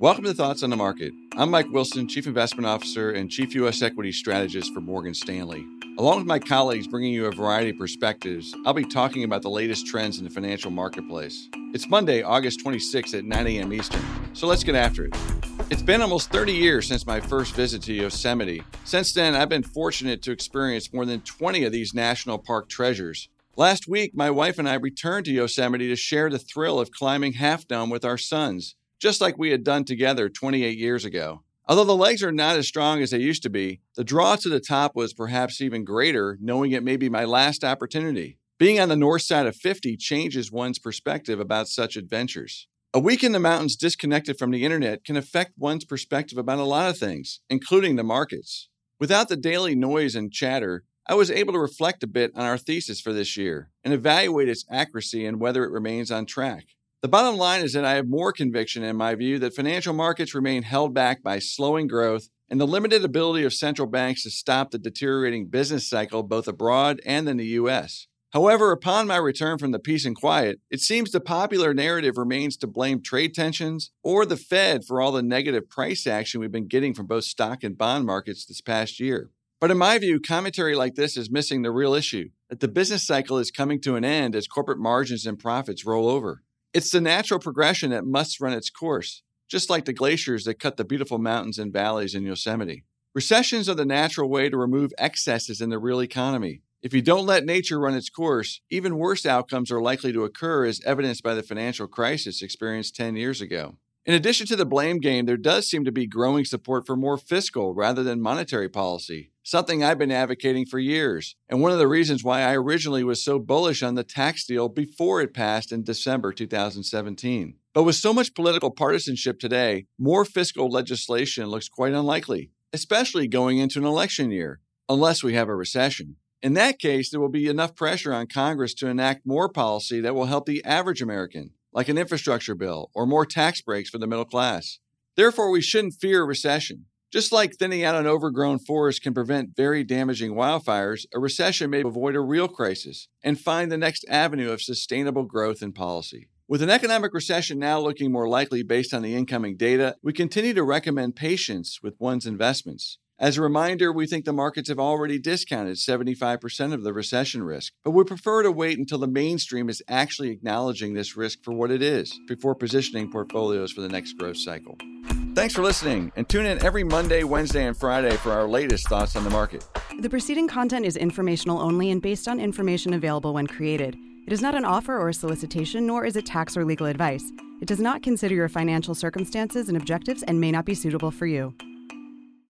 Welcome to Thoughts on the Market. I'm Mike Wilson, Chief Investment Officer and Chief U.S. Equity Strategist for Morgan Stanley. Along with my colleagues bringing you a variety of perspectives, I'll be talking about the latest trends in the financial marketplace. It's Monday, August 26th at 9 a.m. Eastern, so let's get after it. It's been almost 30 years since my first visit to Yosemite. Since then, I've been fortunate to experience more than 20 of these national park treasures. Last week, my wife and I returned to Yosemite to share the thrill of climbing Half Dome with our sons just like we had done together 28 years ago. Although the legs are not as strong as they used to be, the draw to the top was perhaps even greater, knowing it may be my last opportunity. Being on the north side of 50 changes one's perspective about such adventures. A week in the mountains disconnected from the internet can affect one's perspective about a lot of things, including the markets. Without the daily noise and chatter, I was able to reflect a bit on our thesis for this year and evaluate its accuracy and whether it remains on track. The bottom line is that I have more conviction in my view that financial markets remain held back by slowing growth and the limited ability of central banks to stop the deteriorating business cycle both abroad and in the U.S. However, upon my return from the peace and quiet, it seems the popular narrative remains to blame trade tensions or the Fed for all the negative price action we've been getting from both stock and bond markets this past year. But in my view, commentary like this is missing the real issue that the business cycle is coming to an end as corporate margins and profits roll over. It's the natural progression that must run its course, just like the glaciers that cut the beautiful mountains and valleys in Yosemite. Recessions are the natural way to remove excesses in the real economy. If you don't let nature run its course, even worse outcomes are likely to occur, as evidenced by the financial crisis experienced 10 years ago. In addition to the blame game, there does seem to be growing support for more fiscal rather than monetary policy, something I've been advocating for years, and one of the reasons why I originally was so bullish on the tax deal before it passed in December 2017. But with so much political partisanship today, more fiscal legislation looks quite unlikely, especially going into an election year, unless we have a recession. In that case, there will be enough pressure on Congress to enact more policy that will help the average American like an infrastructure bill or more tax breaks for the middle class. Therefore, we shouldn't fear a recession. Just like thinning out an overgrown forest can prevent very damaging wildfires, a recession may avoid a real crisis and find the next avenue of sustainable growth and policy. With an economic recession now looking more likely based on the incoming data, we continue to recommend patience with one's investments. As a reminder, we think the markets have already discounted 75% of the recession risk, but we prefer to wait until the mainstream is actually acknowledging this risk for what it is before positioning portfolios for the next growth cycle. Thanks for listening, and tune in every Monday, Wednesday, and Friday for our latest thoughts on the market. The preceding content is informational only and based on information available when created. It is not an offer or a solicitation, nor is it tax or legal advice. It does not consider your financial circumstances and objectives and may not be suitable for you.